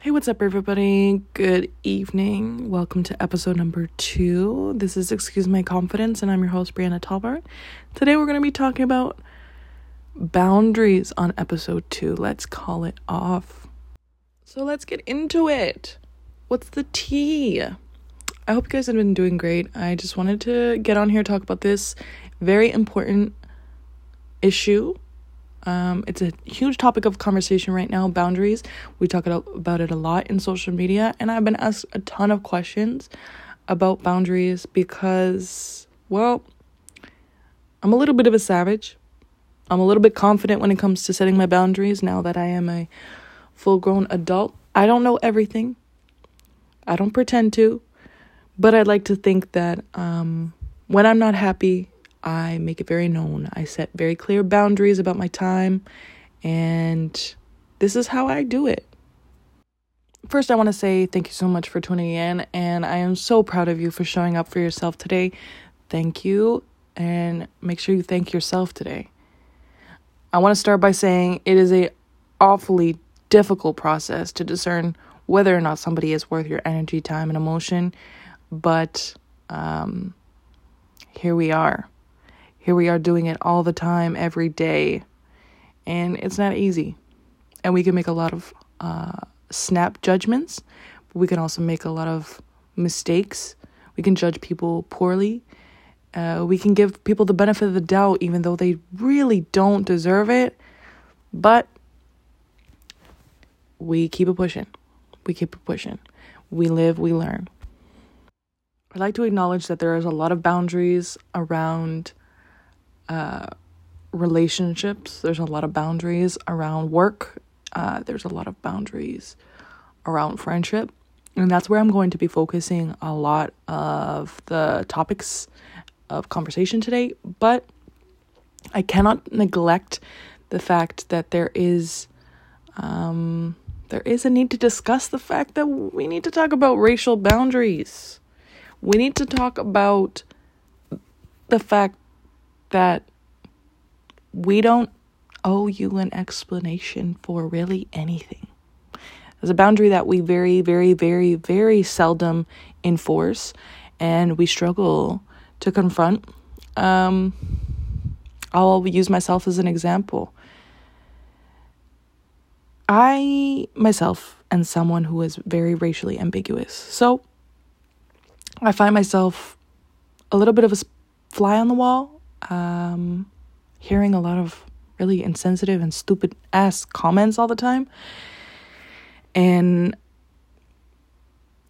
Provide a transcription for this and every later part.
Hey, what's up, everybody? Good evening. Welcome to episode number two. This is Excuse My Confidence, and I'm your host, Brianna Talbart. Today, we're going to be talking about boundaries on episode two. Let's call it off. So, let's get into it. What's the tea? I hope you guys have been doing great. I just wanted to get on here talk about this very important issue um, it's a huge topic of conversation right now boundaries. We talk about it a lot in social media, and I've been asked a ton of questions about boundaries because, well, I'm a little bit of a savage. I'm a little bit confident when it comes to setting my boundaries now that I am a full grown adult. I don't know everything, I don't pretend to, but I'd like to think that um, when I'm not happy, I make it very known. I set very clear boundaries about my time, and this is how I do it. First, I want to say thank you so much for tuning in, and I am so proud of you for showing up for yourself today. Thank you, and make sure you thank yourself today. I want to start by saying it is a awfully difficult process to discern whether or not somebody is worth your energy, time, and emotion, but um, here we are. Here we are doing it all the time, every day. And it's not easy. And we can make a lot of uh, snap judgments, but we can also make a lot of mistakes. We can judge people poorly. Uh, we can give people the benefit of the doubt, even though they really don't deserve it. But we keep it pushing. We keep it pushing. We live, we learn. I'd like to acknowledge that there is a lot of boundaries around uh, relationships. There's a lot of boundaries around work. Uh, there's a lot of boundaries around friendship. And that's where I'm going to be focusing a lot of the topics of conversation today. But I cannot neglect the fact that there is um, there is a need to discuss the fact that we need to talk about racial boundaries. We need to talk about the fact that we don't owe you an explanation for really anything. There's a boundary that we very, very, very, very seldom enforce and we struggle to confront. Um, I'll use myself as an example. I myself am someone who is very racially ambiguous. So I find myself a little bit of a fly on the wall um, hearing a lot of really insensitive and stupid ass comments all the time. And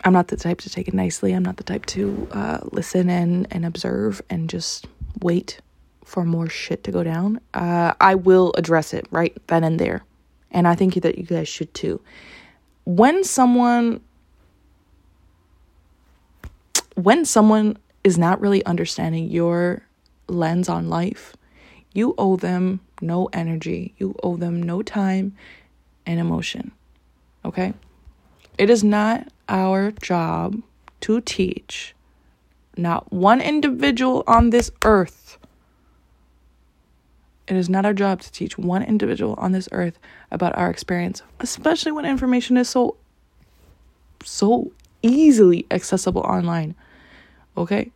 I'm not the type to take it nicely. I'm not the type to uh, listen and, and observe and just wait for more shit to go down. Uh, I will address it right then and there. And I think that you guys should too. When someone when someone is not really understanding your lens on life, you owe them no energy, you owe them no time and emotion. Okay? It is not our job to teach not one individual on this earth. It is not our job to teach one individual on this earth about our experience, especially when information is so so easily accessible online. Okay?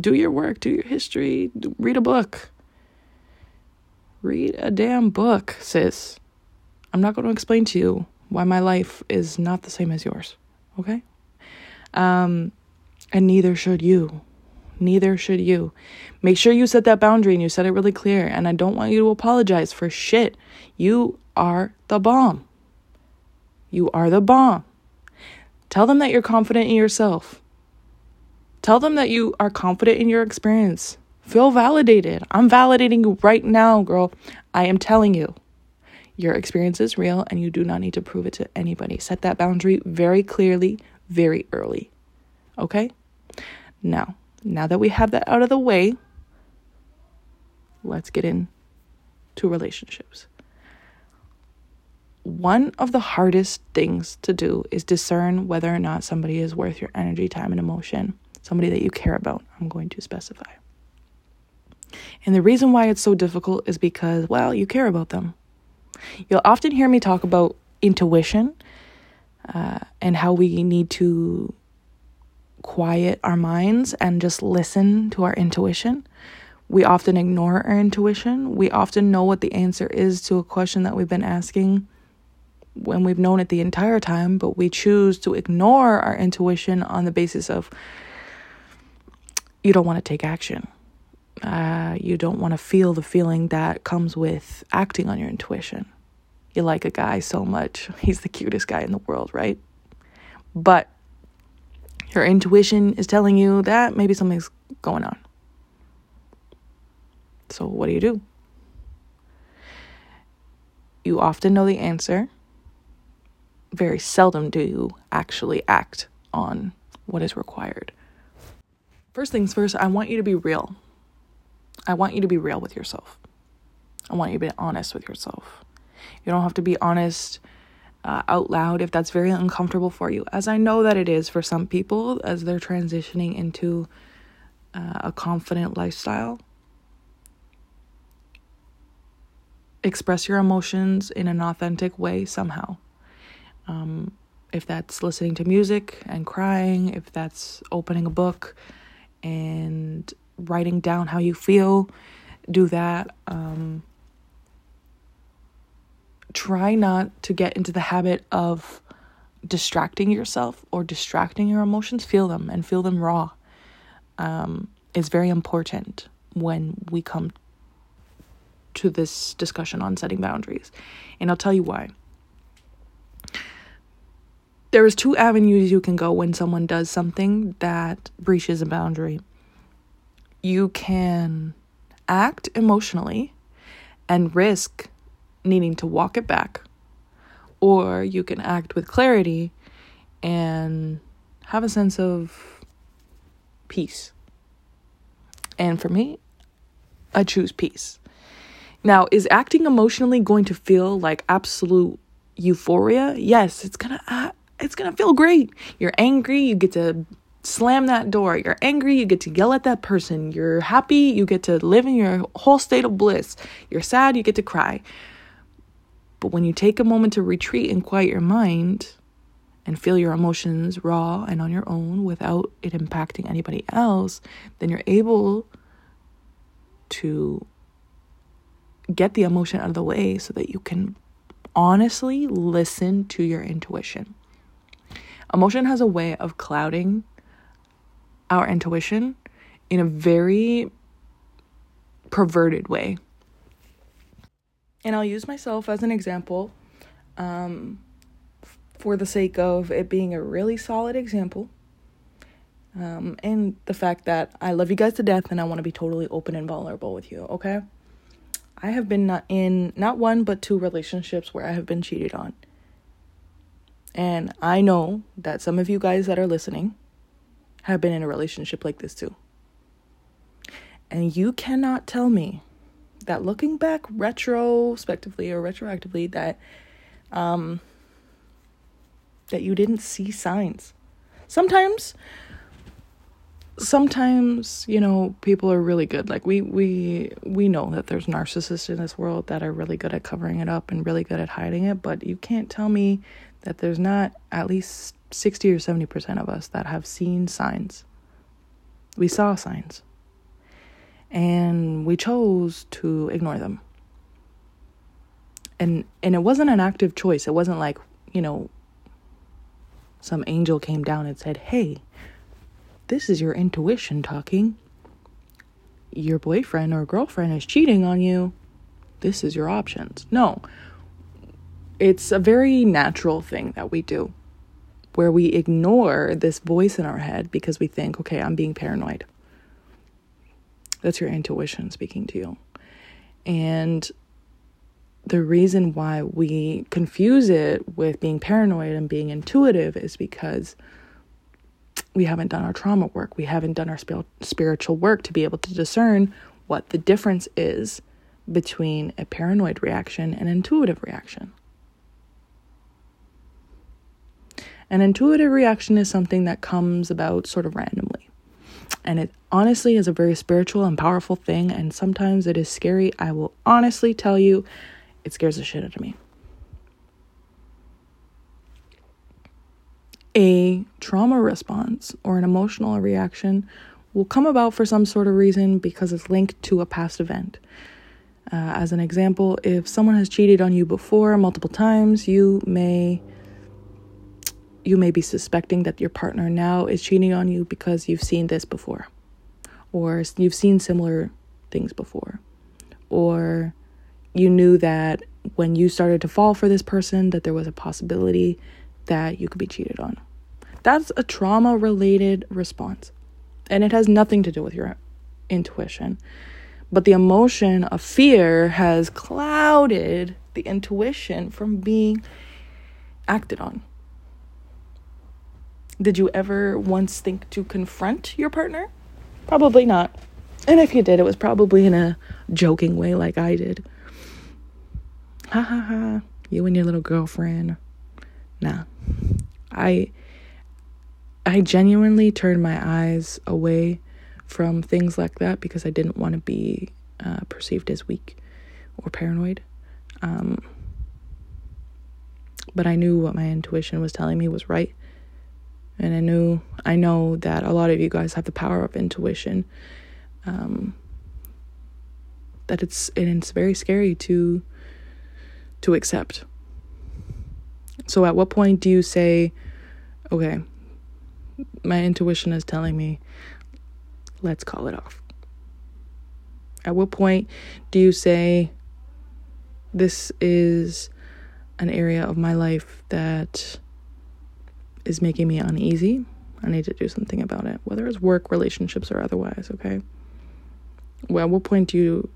Do your work, do your history, read a book. Read a damn book, sis. I'm not going to explain to you why my life is not the same as yours, okay? Um, and neither should you. Neither should you. Make sure you set that boundary and you set it really clear. And I don't want you to apologize for shit. You are the bomb. You are the bomb. Tell them that you're confident in yourself. Tell them that you are confident in your experience. Feel validated. I'm validating you right now, girl. I am telling you. Your experience is real and you do not need to prove it to anybody. Set that boundary very clearly, very early. Okay? Now, now that we have that out of the way, let's get into relationships. One of the hardest things to do is discern whether or not somebody is worth your energy, time, and emotion somebody that you care about. I'm going to specify. And the reason why it's so difficult is because, well, you care about them. You'll often hear me talk about intuition, uh, and how we need to quiet our minds and just listen to our intuition. We often ignore our intuition. We often know what the answer is to a question that we've been asking when we've known it the entire time, but we choose to ignore our intuition on the basis of you don't want to take action. Uh, you don't want to feel the feeling that comes with acting on your intuition. You like a guy so much, he's the cutest guy in the world, right? But your intuition is telling you that maybe something's going on. So, what do you do? You often know the answer. Very seldom do you actually act on what is required. First things first, I want you to be real. I want you to be real with yourself. I want you to be honest with yourself. You don't have to be honest uh, out loud if that's very uncomfortable for you, as I know that it is for some people as they're transitioning into uh, a confident lifestyle. Express your emotions in an authentic way somehow. Um, if that's listening to music and crying, if that's opening a book and writing down how you feel, do that. Um, try not to get into the habit of distracting yourself or distracting your emotions. Feel them and feel them raw. Um, is very important when we come to this discussion on setting boundaries. And I'll tell you why. There is two avenues you can go when someone does something that breaches a boundary. You can act emotionally and risk needing to walk it back, or you can act with clarity and have a sense of peace. And for me, I choose peace. Now, is acting emotionally going to feel like absolute euphoria? Yes, it's going to it's going to feel great. You're angry, you get to slam that door. You're angry, you get to yell at that person. You're happy, you get to live in your whole state of bliss. You're sad, you get to cry. But when you take a moment to retreat and quiet your mind and feel your emotions raw and on your own without it impacting anybody else, then you're able to get the emotion out of the way so that you can honestly listen to your intuition. Emotion has a way of clouding our intuition in a very perverted way and I'll use myself as an example um, for the sake of it being a really solid example. Um, and the fact that I love you guys to death and I want to be totally open and vulnerable with you, okay? I have been not in not one but two relationships where I have been cheated on. And I know that some of you guys that are listening have been in a relationship like this too. And you cannot tell me that looking back retrospectively or retroactively that um that you didn't see signs. Sometimes sometimes, you know, people are really good. Like we we we know that there's narcissists in this world that are really good at covering it up and really good at hiding it, but you can't tell me that there's not at least 60 or 70% of us that have seen signs. We saw signs and we chose to ignore them. And and it wasn't an active choice. It wasn't like, you know, some angel came down and said, "Hey, this is your intuition talking. Your boyfriend or girlfriend is cheating on you. This is your options." No. It's a very natural thing that we do where we ignore this voice in our head because we think, "Okay, I'm being paranoid." That's your intuition speaking to you. And the reason why we confuse it with being paranoid and being intuitive is because we haven't done our trauma work. We haven't done our spiritual work to be able to discern what the difference is between a paranoid reaction and intuitive reaction. An intuitive reaction is something that comes about sort of randomly. And it honestly is a very spiritual and powerful thing. And sometimes it is scary. I will honestly tell you, it scares the shit out of me. a trauma response or an emotional reaction will come about for some sort of reason because it's linked to a past event. Uh, as an example, if someone has cheated on you before multiple times, you may you may be suspecting that your partner now is cheating on you because you've seen this before or you've seen similar things before or you knew that when you started to fall for this person that there was a possibility that you could be cheated on. That's a trauma related response. And it has nothing to do with your intuition. But the emotion of fear has clouded the intuition from being acted on. Did you ever once think to confront your partner? Probably not. And if you did, it was probably in a joking way, like I did. Ha ha ha. You and your little girlfriend. Nah. I I genuinely turned my eyes away from things like that because I didn't want to be uh, perceived as weak or paranoid. Um, but I knew what my intuition was telling me was right. And I knew, I know that a lot of you guys have the power of intuition. Um, that it's, and it's very scary to, to accept. So at what point do you say, okay, my intuition is telling me, let's call it off. At what point do you say, this is an area of my life that is making me uneasy? I need to do something about it, whether it's work, relationships, or otherwise, okay? Well, at what point do you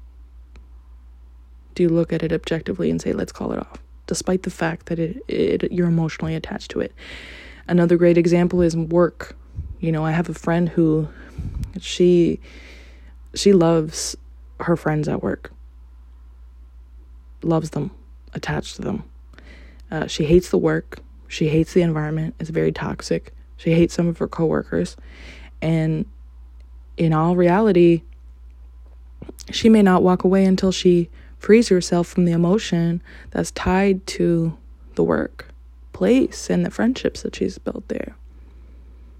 do you look at it objectively and say, let's call it off, despite the fact that it, it you're emotionally attached to it? Another great example is work. You know, I have a friend who she she loves her friends at work. Loves them, attached to them. Uh, she hates the work. She hates the environment. It's very toxic. She hates some of her coworkers. And in all reality, she may not walk away until she frees herself from the emotion that's tied to the work place and the friendships that she's built there.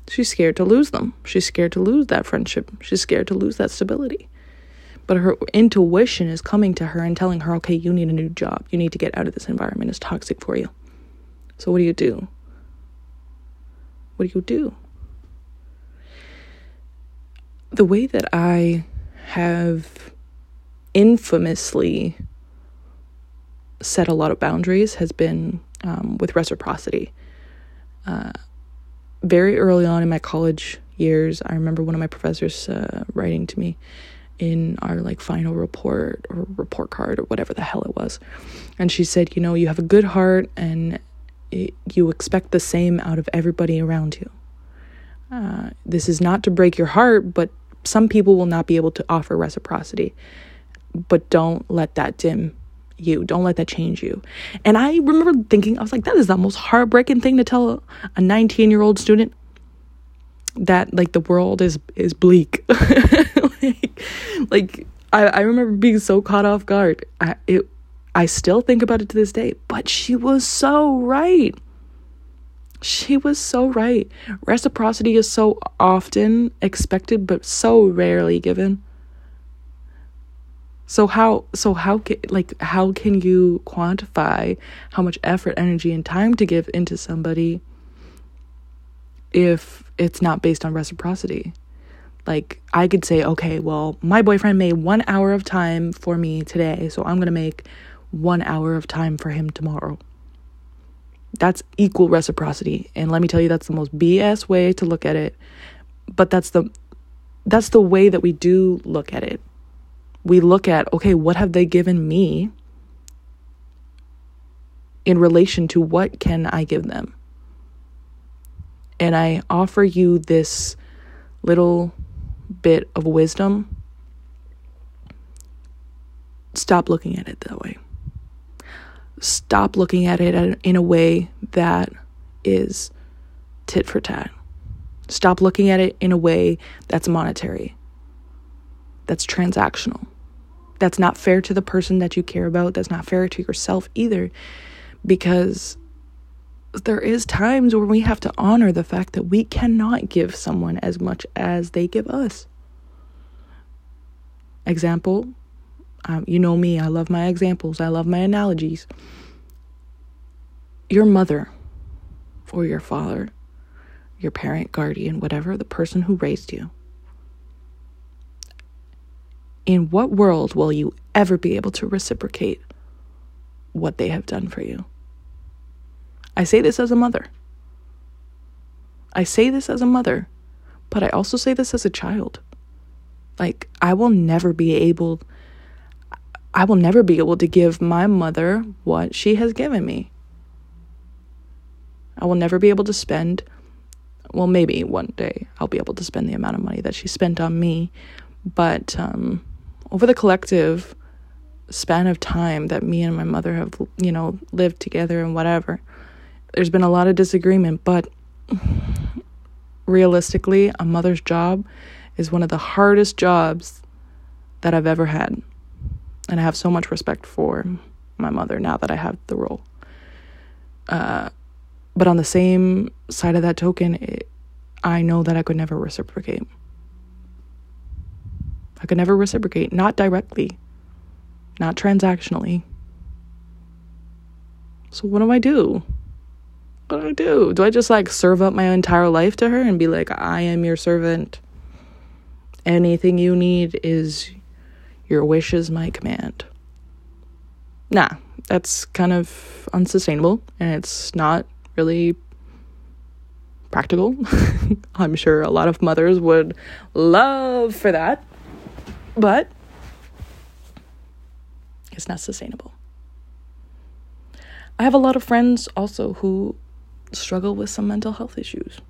She's scared to lose them. She's scared to lose that friendship. She's scared to lose that stability. But her intuition is coming to her and telling her, okay, you need a new job. You need to get out of this environment. It's toxic for you. So, what do you do? What do you do? The way that I have infamously set a lot of boundaries has been um, with reciprocity. Uh, very early on in my college years, I remember one of my professors uh, writing to me in our like final report or report card or whatever the hell it was. And she said, You know, you have a good heart and you expect the same out of everybody around you. Uh, this is not to break your heart, but some people will not be able to offer reciprocity. But don't let that dim you. Don't let that change you. And I remember thinking, I was like, that is the most heartbreaking thing to tell a 19 year old student that like the world is is bleak. like, like I, I remember being so caught off guard. I it I still think about it to this day, but she was so right. She was so right. Reciprocity is so often expected but so rarely given. So how so how can like how can you quantify how much effort, energy and time to give into somebody if it's not based on reciprocity? Like I could say, okay, well, my boyfriend made 1 hour of time for me today, so I'm going to make 1 hour of time for him tomorrow. That's equal reciprocity. And let me tell you that's the most BS way to look at it. But that's the that's the way that we do look at it we look at, okay, what have they given me in relation to what can I give them? And I offer you this little bit of wisdom. Stop looking at it that way. Stop looking at it in a way that is tit for tat. Stop looking at it in a way that's monetary, that's transactional. That's not fair to the person that you care about. That's not fair to yourself either. Because there is times where we have to honor the fact that we cannot give someone as much as they give us. Example, um, you know me, I love my examples, I love my analogies. Your mother or your father, your parent, guardian, whatever, the person who raised you. In what world will you ever be able to reciprocate what they have done for you? I say this as a mother. I say this as a mother, but I also say this as a child. Like, I will never be able I will never be able to give my mother what she has given me. I will never be able to spend, well, maybe one day I'll be able to spend the amount of money that she spent on me, but um, over the collective span of time that me and my mother have, you know, lived together and whatever, there's been a lot of disagreement, but realistically, a mother's job is one of the hardest jobs that I've ever had. And I have so much respect for my mother now that I have the role. Uh, but on the same side of that token, it, I know that I could never reciprocate. I could never reciprocate, not directly, not transactionally. So, what do I do? What do I do? Do I just like serve up my entire life to her and be like, I am your servant? Anything you need is your wish is my command. Nah, that's kind of unsustainable and it's not really practical. I'm sure a lot of mothers would love for that, but it's not sustainable. I have a lot of friends also who struggle with some mental health issues.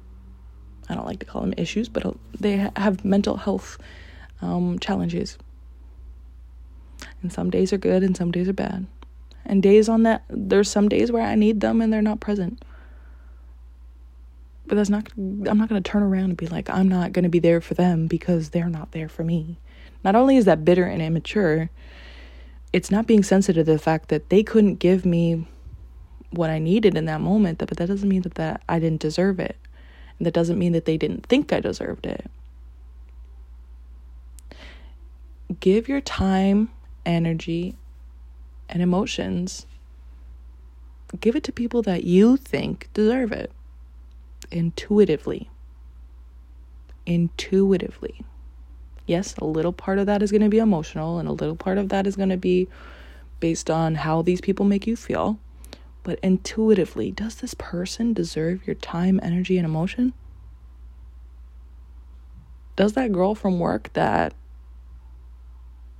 I don't like to call them issues, but they have mental health um, challenges. And some days are good and some days are bad. And days on that, there's some days where I need them and they're not present. But that's not, I'm not going to turn around and be like, I'm not going to be there for them because they're not there for me. Not only is that bitter and immature, it's not being sensitive to the fact that they couldn't give me what I needed in that moment, but that doesn't mean that, that I didn't deserve it. And that doesn't mean that they didn't think I deserved it. Give your time, energy, and emotions. Give it to people that you think deserve it intuitively. Intuitively. Yes, a little part of that is going to be emotional, and a little part of that is going to be based on how these people make you feel. But intuitively, does this person deserve your time, energy, and emotion? Does that girl from work that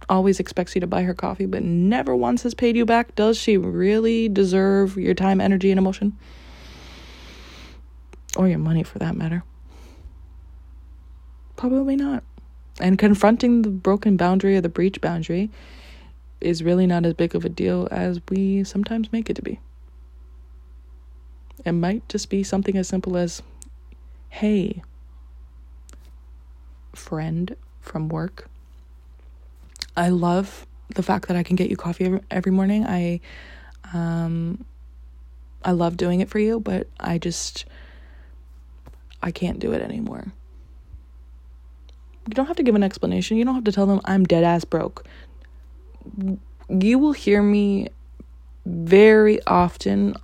always expects you to buy her coffee but never once has paid you back, does she really deserve your time, energy, and emotion? Or your money for that matter? Probably not. And confronting the broken boundary or the breach boundary is really not as big of a deal as we sometimes make it to be. It might just be something as simple as, hey, friend from work, I love the fact that I can get you coffee every morning. I, um, I love doing it for you, but I just, I can't do it anymore. You don't have to give an explanation. You don't have to tell them I'm dead ass broke. You will hear me very often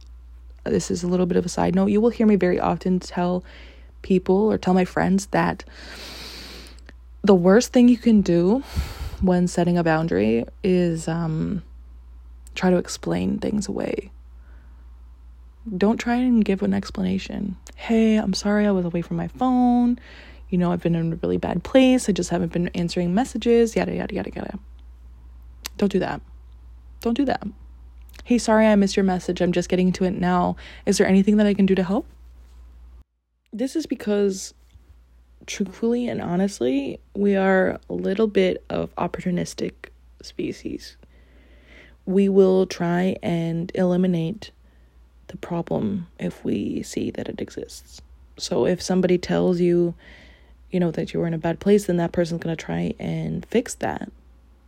this is a little bit of a side note. You will hear me very often tell people or tell my friends that the worst thing you can do when setting a boundary is um, try to explain things away. Don't try and give an explanation. Hey, I'm sorry I was away from my phone. You know, I've been in a really bad place. I just haven't been answering messages, yada, yada, yada, yada. Don't do that. Don't do that. Hey, sorry I missed your message. I'm just getting to it now. Is there anything that I can do to help? This is because, truthfully and honestly, we are a little bit of opportunistic species. We will try and eliminate the problem if we see that it exists. So if somebody tells you, you know, that you're in a bad place, then that person's going to try and fix that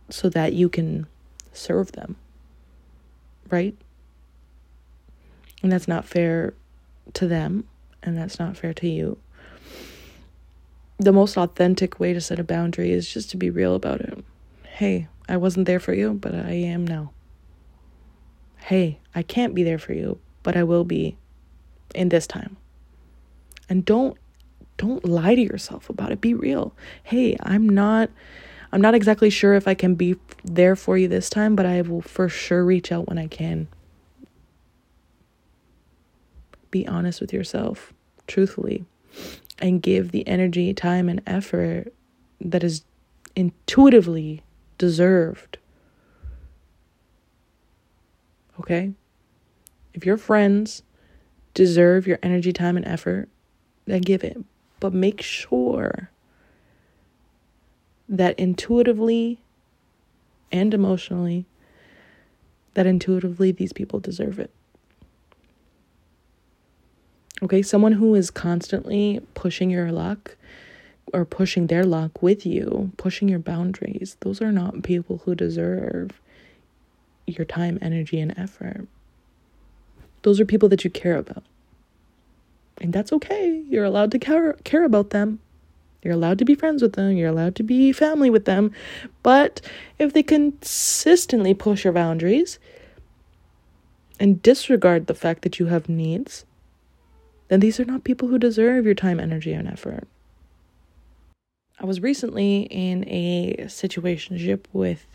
so that you can serve them right? And that's not fair to them, and that's not fair to you. The most authentic way to set a boundary is just to be real about it. Hey, I wasn't there for you, but I am now. Hey, I can't be there for you, but I will be in this time. And don't don't lie to yourself about it. Be real. Hey, I'm not I'm not exactly sure if I can be there for you this time, but I will for sure reach out when I can. Be honest with yourself, truthfully, and give the energy, time, and effort that is intuitively deserved. Okay? If your friends deserve your energy, time, and effort, then give it. But make sure that intuitively and emotionally, that intuitively these people deserve it. Okay, someone who is constantly pushing your luck or pushing their luck with you, pushing your boundaries, those are not people who deserve your time, energy, and effort. Those are people that you care about. And that's okay. You're allowed to care, care about them. You're allowed to be friends with them. You're allowed to be family with them. But if they consistently push your boundaries and disregard the fact that you have needs, then these are not people who deserve your time, energy, and effort. I was recently in a situationship with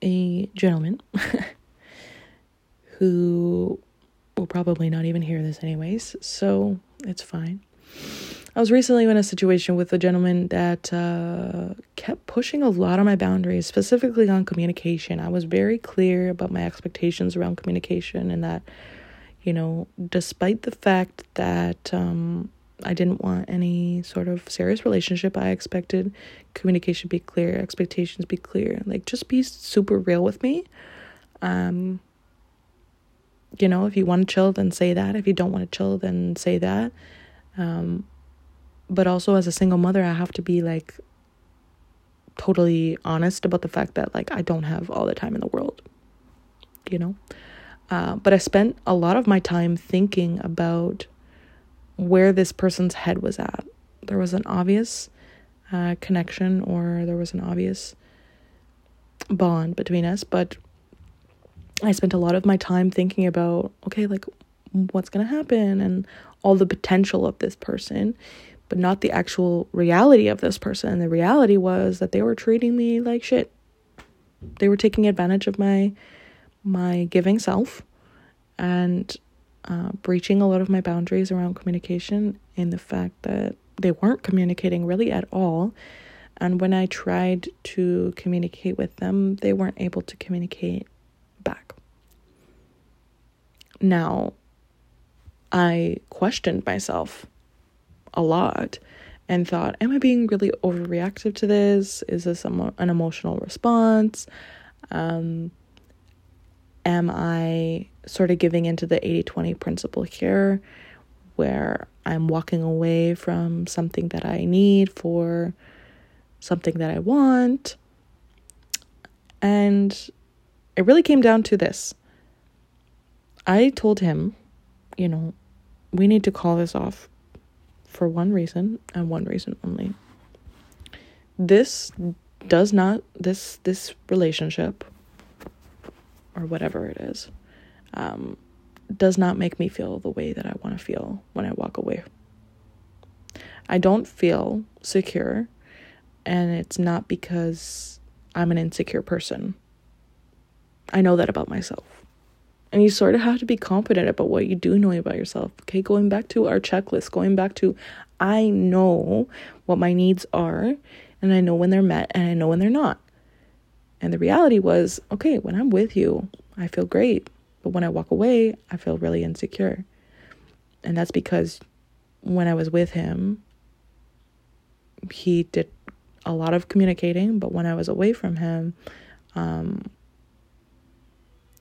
a gentleman who will probably not even hear this anyways, so it's fine. I was recently in a situation with a gentleman that uh, kept pushing a lot of my boundaries, specifically on communication. I was very clear about my expectations around communication, and that, you know, despite the fact that um, I didn't want any sort of serious relationship, I expected communication be clear, expectations be clear. Like, just be super real with me. Um, you know, if you want to chill, then say that. If you don't want to chill, then say that. Um, but also as a single mother, I have to be like totally honest about the fact that like I don't have all the time in the world, you know? Uh, but I spent a lot of my time thinking about where this person's head was at. There was an obvious uh, connection or there was an obvious bond between us, but I spent a lot of my time thinking about okay, like what's going to happen and all the potential of this person but not the actual reality of this person. And the reality was that they were treating me like shit. They were taking advantage of my my giving self and uh, breaching a lot of my boundaries around communication in the fact that they weren't communicating really at all. And when I tried to communicate with them, they weren't able to communicate back. Now, I questioned myself a lot and thought, Am I being really overreactive to this? Is this an emotional response? Um, am I sort of giving into the 80 20 principle here where I'm walking away from something that I need for something that I want? And it really came down to this. I told him, you know, we need to call this off for one reason and one reason only. This does not this this relationship or whatever it is um, does not make me feel the way that I want to feel when I walk away. I don't feel secure, and it's not because I'm an insecure person. I know that about myself. And you sort of have to be confident about what you do know about yourself. Okay, going back to our checklist, going back to I know what my needs are, and I know when they're met, and I know when they're not. And the reality was okay, when I'm with you, I feel great. But when I walk away, I feel really insecure. And that's because when I was with him, he did a lot of communicating, but when I was away from him, um,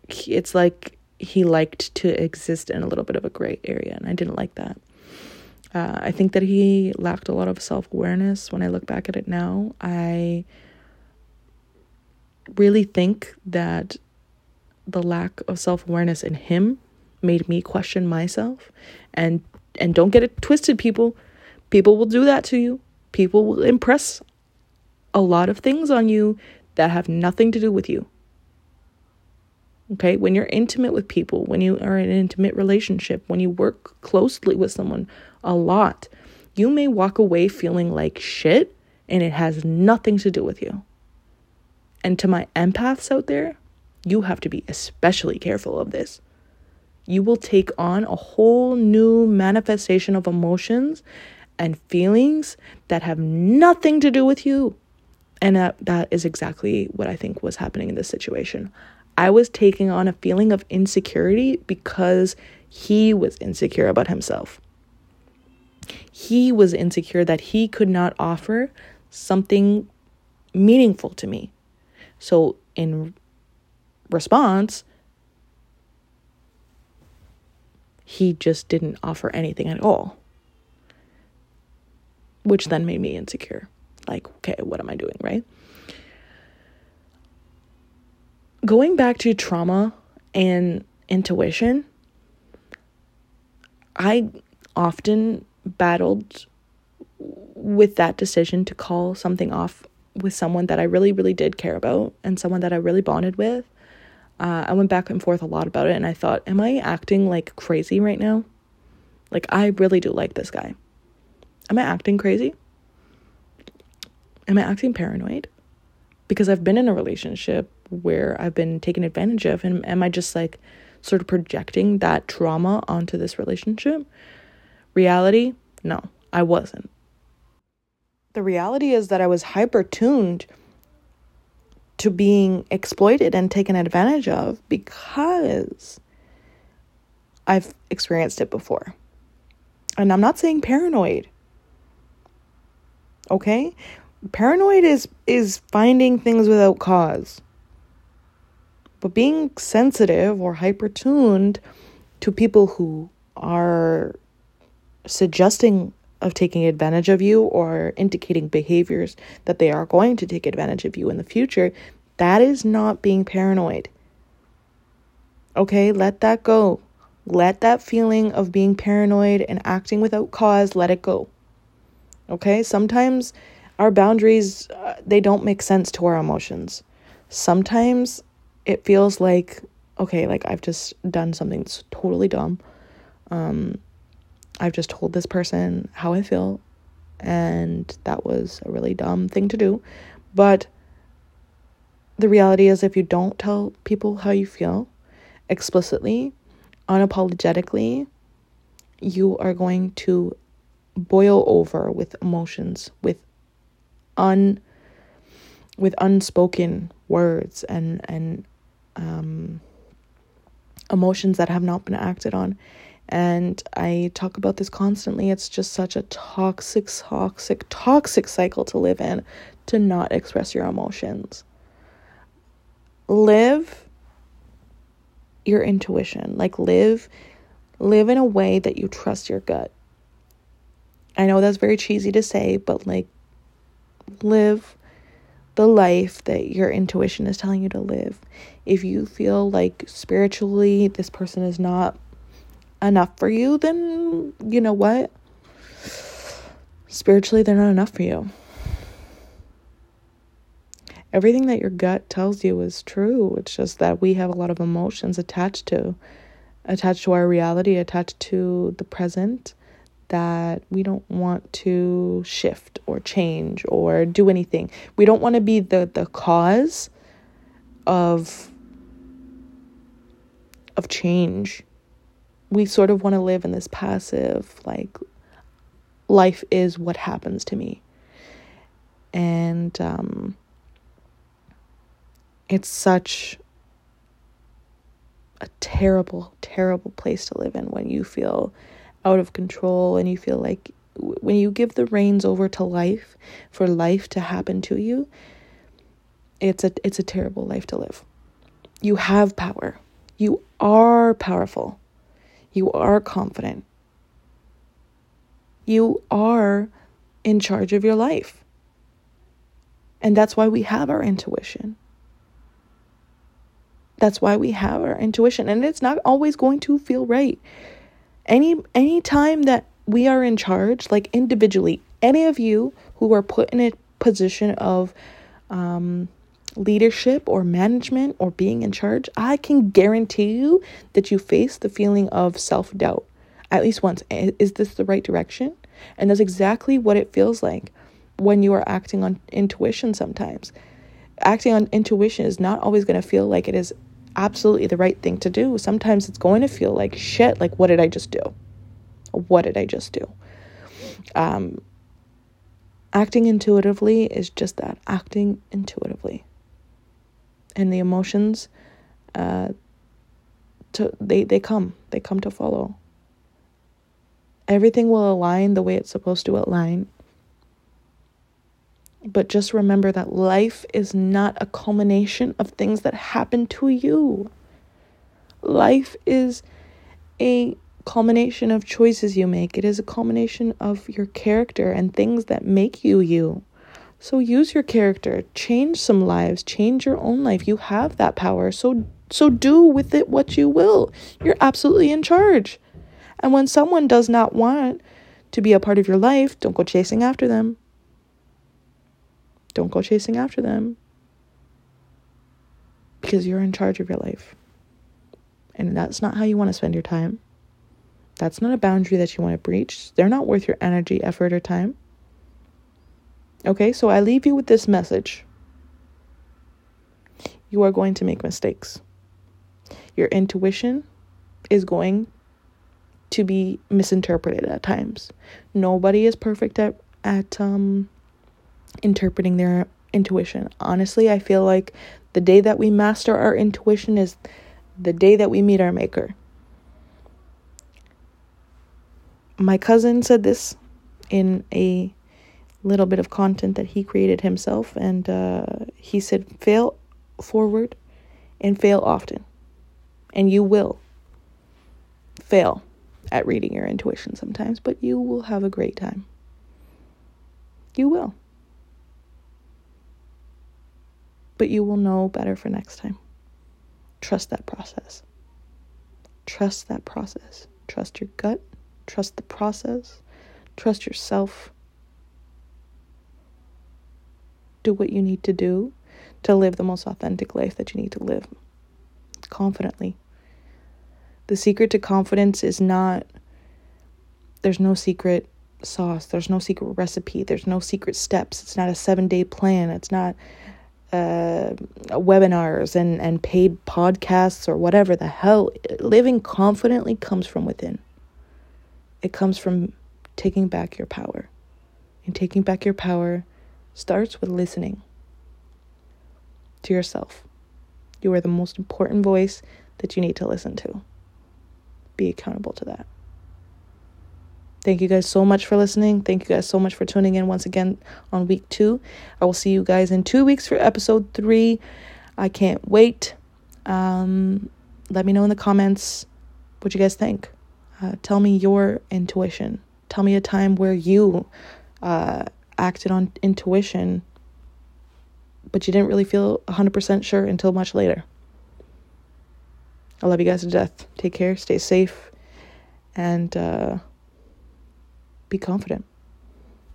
it's like he liked to exist in a little bit of a gray area, and I didn't like that. Uh, I think that he lacked a lot of self awareness. When I look back at it now, I really think that the lack of self awareness in him made me question myself. And and don't get it twisted people. People will do that to you. People will impress a lot of things on you that have nothing to do with you. Okay? When you're intimate with people when you are in an intimate relationship when you work closely with someone a lot you may walk away feeling like shit and it has nothing to do with you and to my empaths out there you have to be especially careful of this you will take on a whole new manifestation of emotions and feelings that have nothing to do with you. And that, that is exactly what I think was happening in this situation. I was taking on a feeling of insecurity because he was insecure about himself. He was insecure that he could not offer something meaningful to me. So, in response, he just didn't offer anything at all. Which then made me insecure. Like, okay, what am I doing, right? Going back to trauma and intuition, I often battled with that decision to call something off with someone that I really, really did care about and someone that I really bonded with. Uh, I went back and forth a lot about it and I thought, am I acting like crazy right now? Like, I really do like this guy. Am I acting crazy? Am I acting paranoid? Because I've been in a relationship where I've been taken advantage of, and am I just like sort of projecting that trauma onto this relationship? Reality? No, I wasn't. The reality is that I was hyper tuned to being exploited and taken advantage of because I've experienced it before. And I'm not saying paranoid. Okay? Paranoid is is finding things without cause. But being sensitive or hyper tuned to people who are suggesting of taking advantage of you or indicating behaviors that they are going to take advantage of you in the future, that is not being paranoid. Okay, let that go. Let that feeling of being paranoid and acting without cause, let it go. Okay, sometimes our boundaries uh, they don't make sense to our emotions. Sometimes it feels like okay, like I've just done something that's totally dumb. Um I've just told this person how I feel, and that was a really dumb thing to do. But the reality is, if you don't tell people how you feel explicitly, unapologetically, you are going to boil over with emotions, with un with unspoken words and and um, emotions that have not been acted on and I talk about this constantly. It's just such a toxic, toxic, toxic cycle to live in to not express your emotions. Live your intuition. Like live live in a way that you trust your gut. I know that's very cheesy to say, but like live the life that your intuition is telling you to live. If you feel like spiritually this person is not enough for you, then you know what? Spiritually, they're not enough for you. Everything that your gut tells you is true. It's just that we have a lot of emotions attached to attached to our reality, attached to the present that we don't want to shift or change or do anything. We don't want to be the the cause of of change we sort of want to live in this passive, like, life is what happens to me. And um, it's such a terrible, terrible place to live in when you feel out of control and you feel like when you give the reins over to life for life to happen to you it's a it's a terrible life to live. You have power. You are powerful you are confident. You are in charge of your life. And that's why we have our intuition. That's why we have our intuition and it's not always going to feel right. Any any time that we are in charge, like individually, any of you who are put in a position of um, leadership or management or being in charge, I can guarantee you that you face the feeling of self doubt at least once. Is this the right direction? And that's exactly what it feels like when you are acting on intuition sometimes. Acting on intuition is not always going to feel like it is absolutely the right thing to do. Sometimes it's going to feel like shit, like, what did I just do? What did I just do? Um, acting intuitively is just that acting intuitively. And the emotions, uh, to, they, they come, they come to follow. Everything will align the way it's supposed to align. But just remember that life is not a culmination of things that happen to you. Life is a culmination of choices you make, it is a culmination of your character and things that make you you. So use your character, change some lives, change your own life. You have that power. So so do with it what you will. You're absolutely in charge. And when someone does not want to be a part of your life, don't go chasing after them. Don't go chasing after them because you're in charge of your life. And that's not how you want to spend your time. That's not a boundary that you want to breach. They're not worth your energy, effort, or time. Okay, so I leave you with this message. You are going to make mistakes. Your intuition is going to be misinterpreted at times. Nobody is perfect at at um interpreting their intuition. Honestly, I feel like the day that we master our intuition is the day that we meet our maker. My cousin said this in a little bit of content that he created himself, and uh, he said, Fail forward and fail often, and you will fail at reading your intuition sometimes, but you will have a great time. You will. But you will know better for next time. Trust that process. Trust that process. Trust your gut. Trust the process. Trust yourself. Do what you need to do to live the most authentic life that you need to live confidently. The secret to confidence is not, there's no secret sauce, there's no secret recipe, there's no secret steps. It's not a seven day plan, it's not uh, webinars and, and paid podcasts or whatever the hell. Living confidently comes from within, it comes from taking back your power. And taking back your power starts with listening to yourself. You are the most important voice that you need to listen to be accountable to that. Thank you guys so much for listening. Thank you guys so much for tuning in once again on week two. I will see you guys in two weeks for episode three. I can't wait. Um, let me know in the comments what you guys think. Uh, tell me your intuition. Tell me a time where you uh, acted on intuition, but you didn't really feel 100% sure until much later. I love you guys to death. Take care, stay safe, and uh, be confident.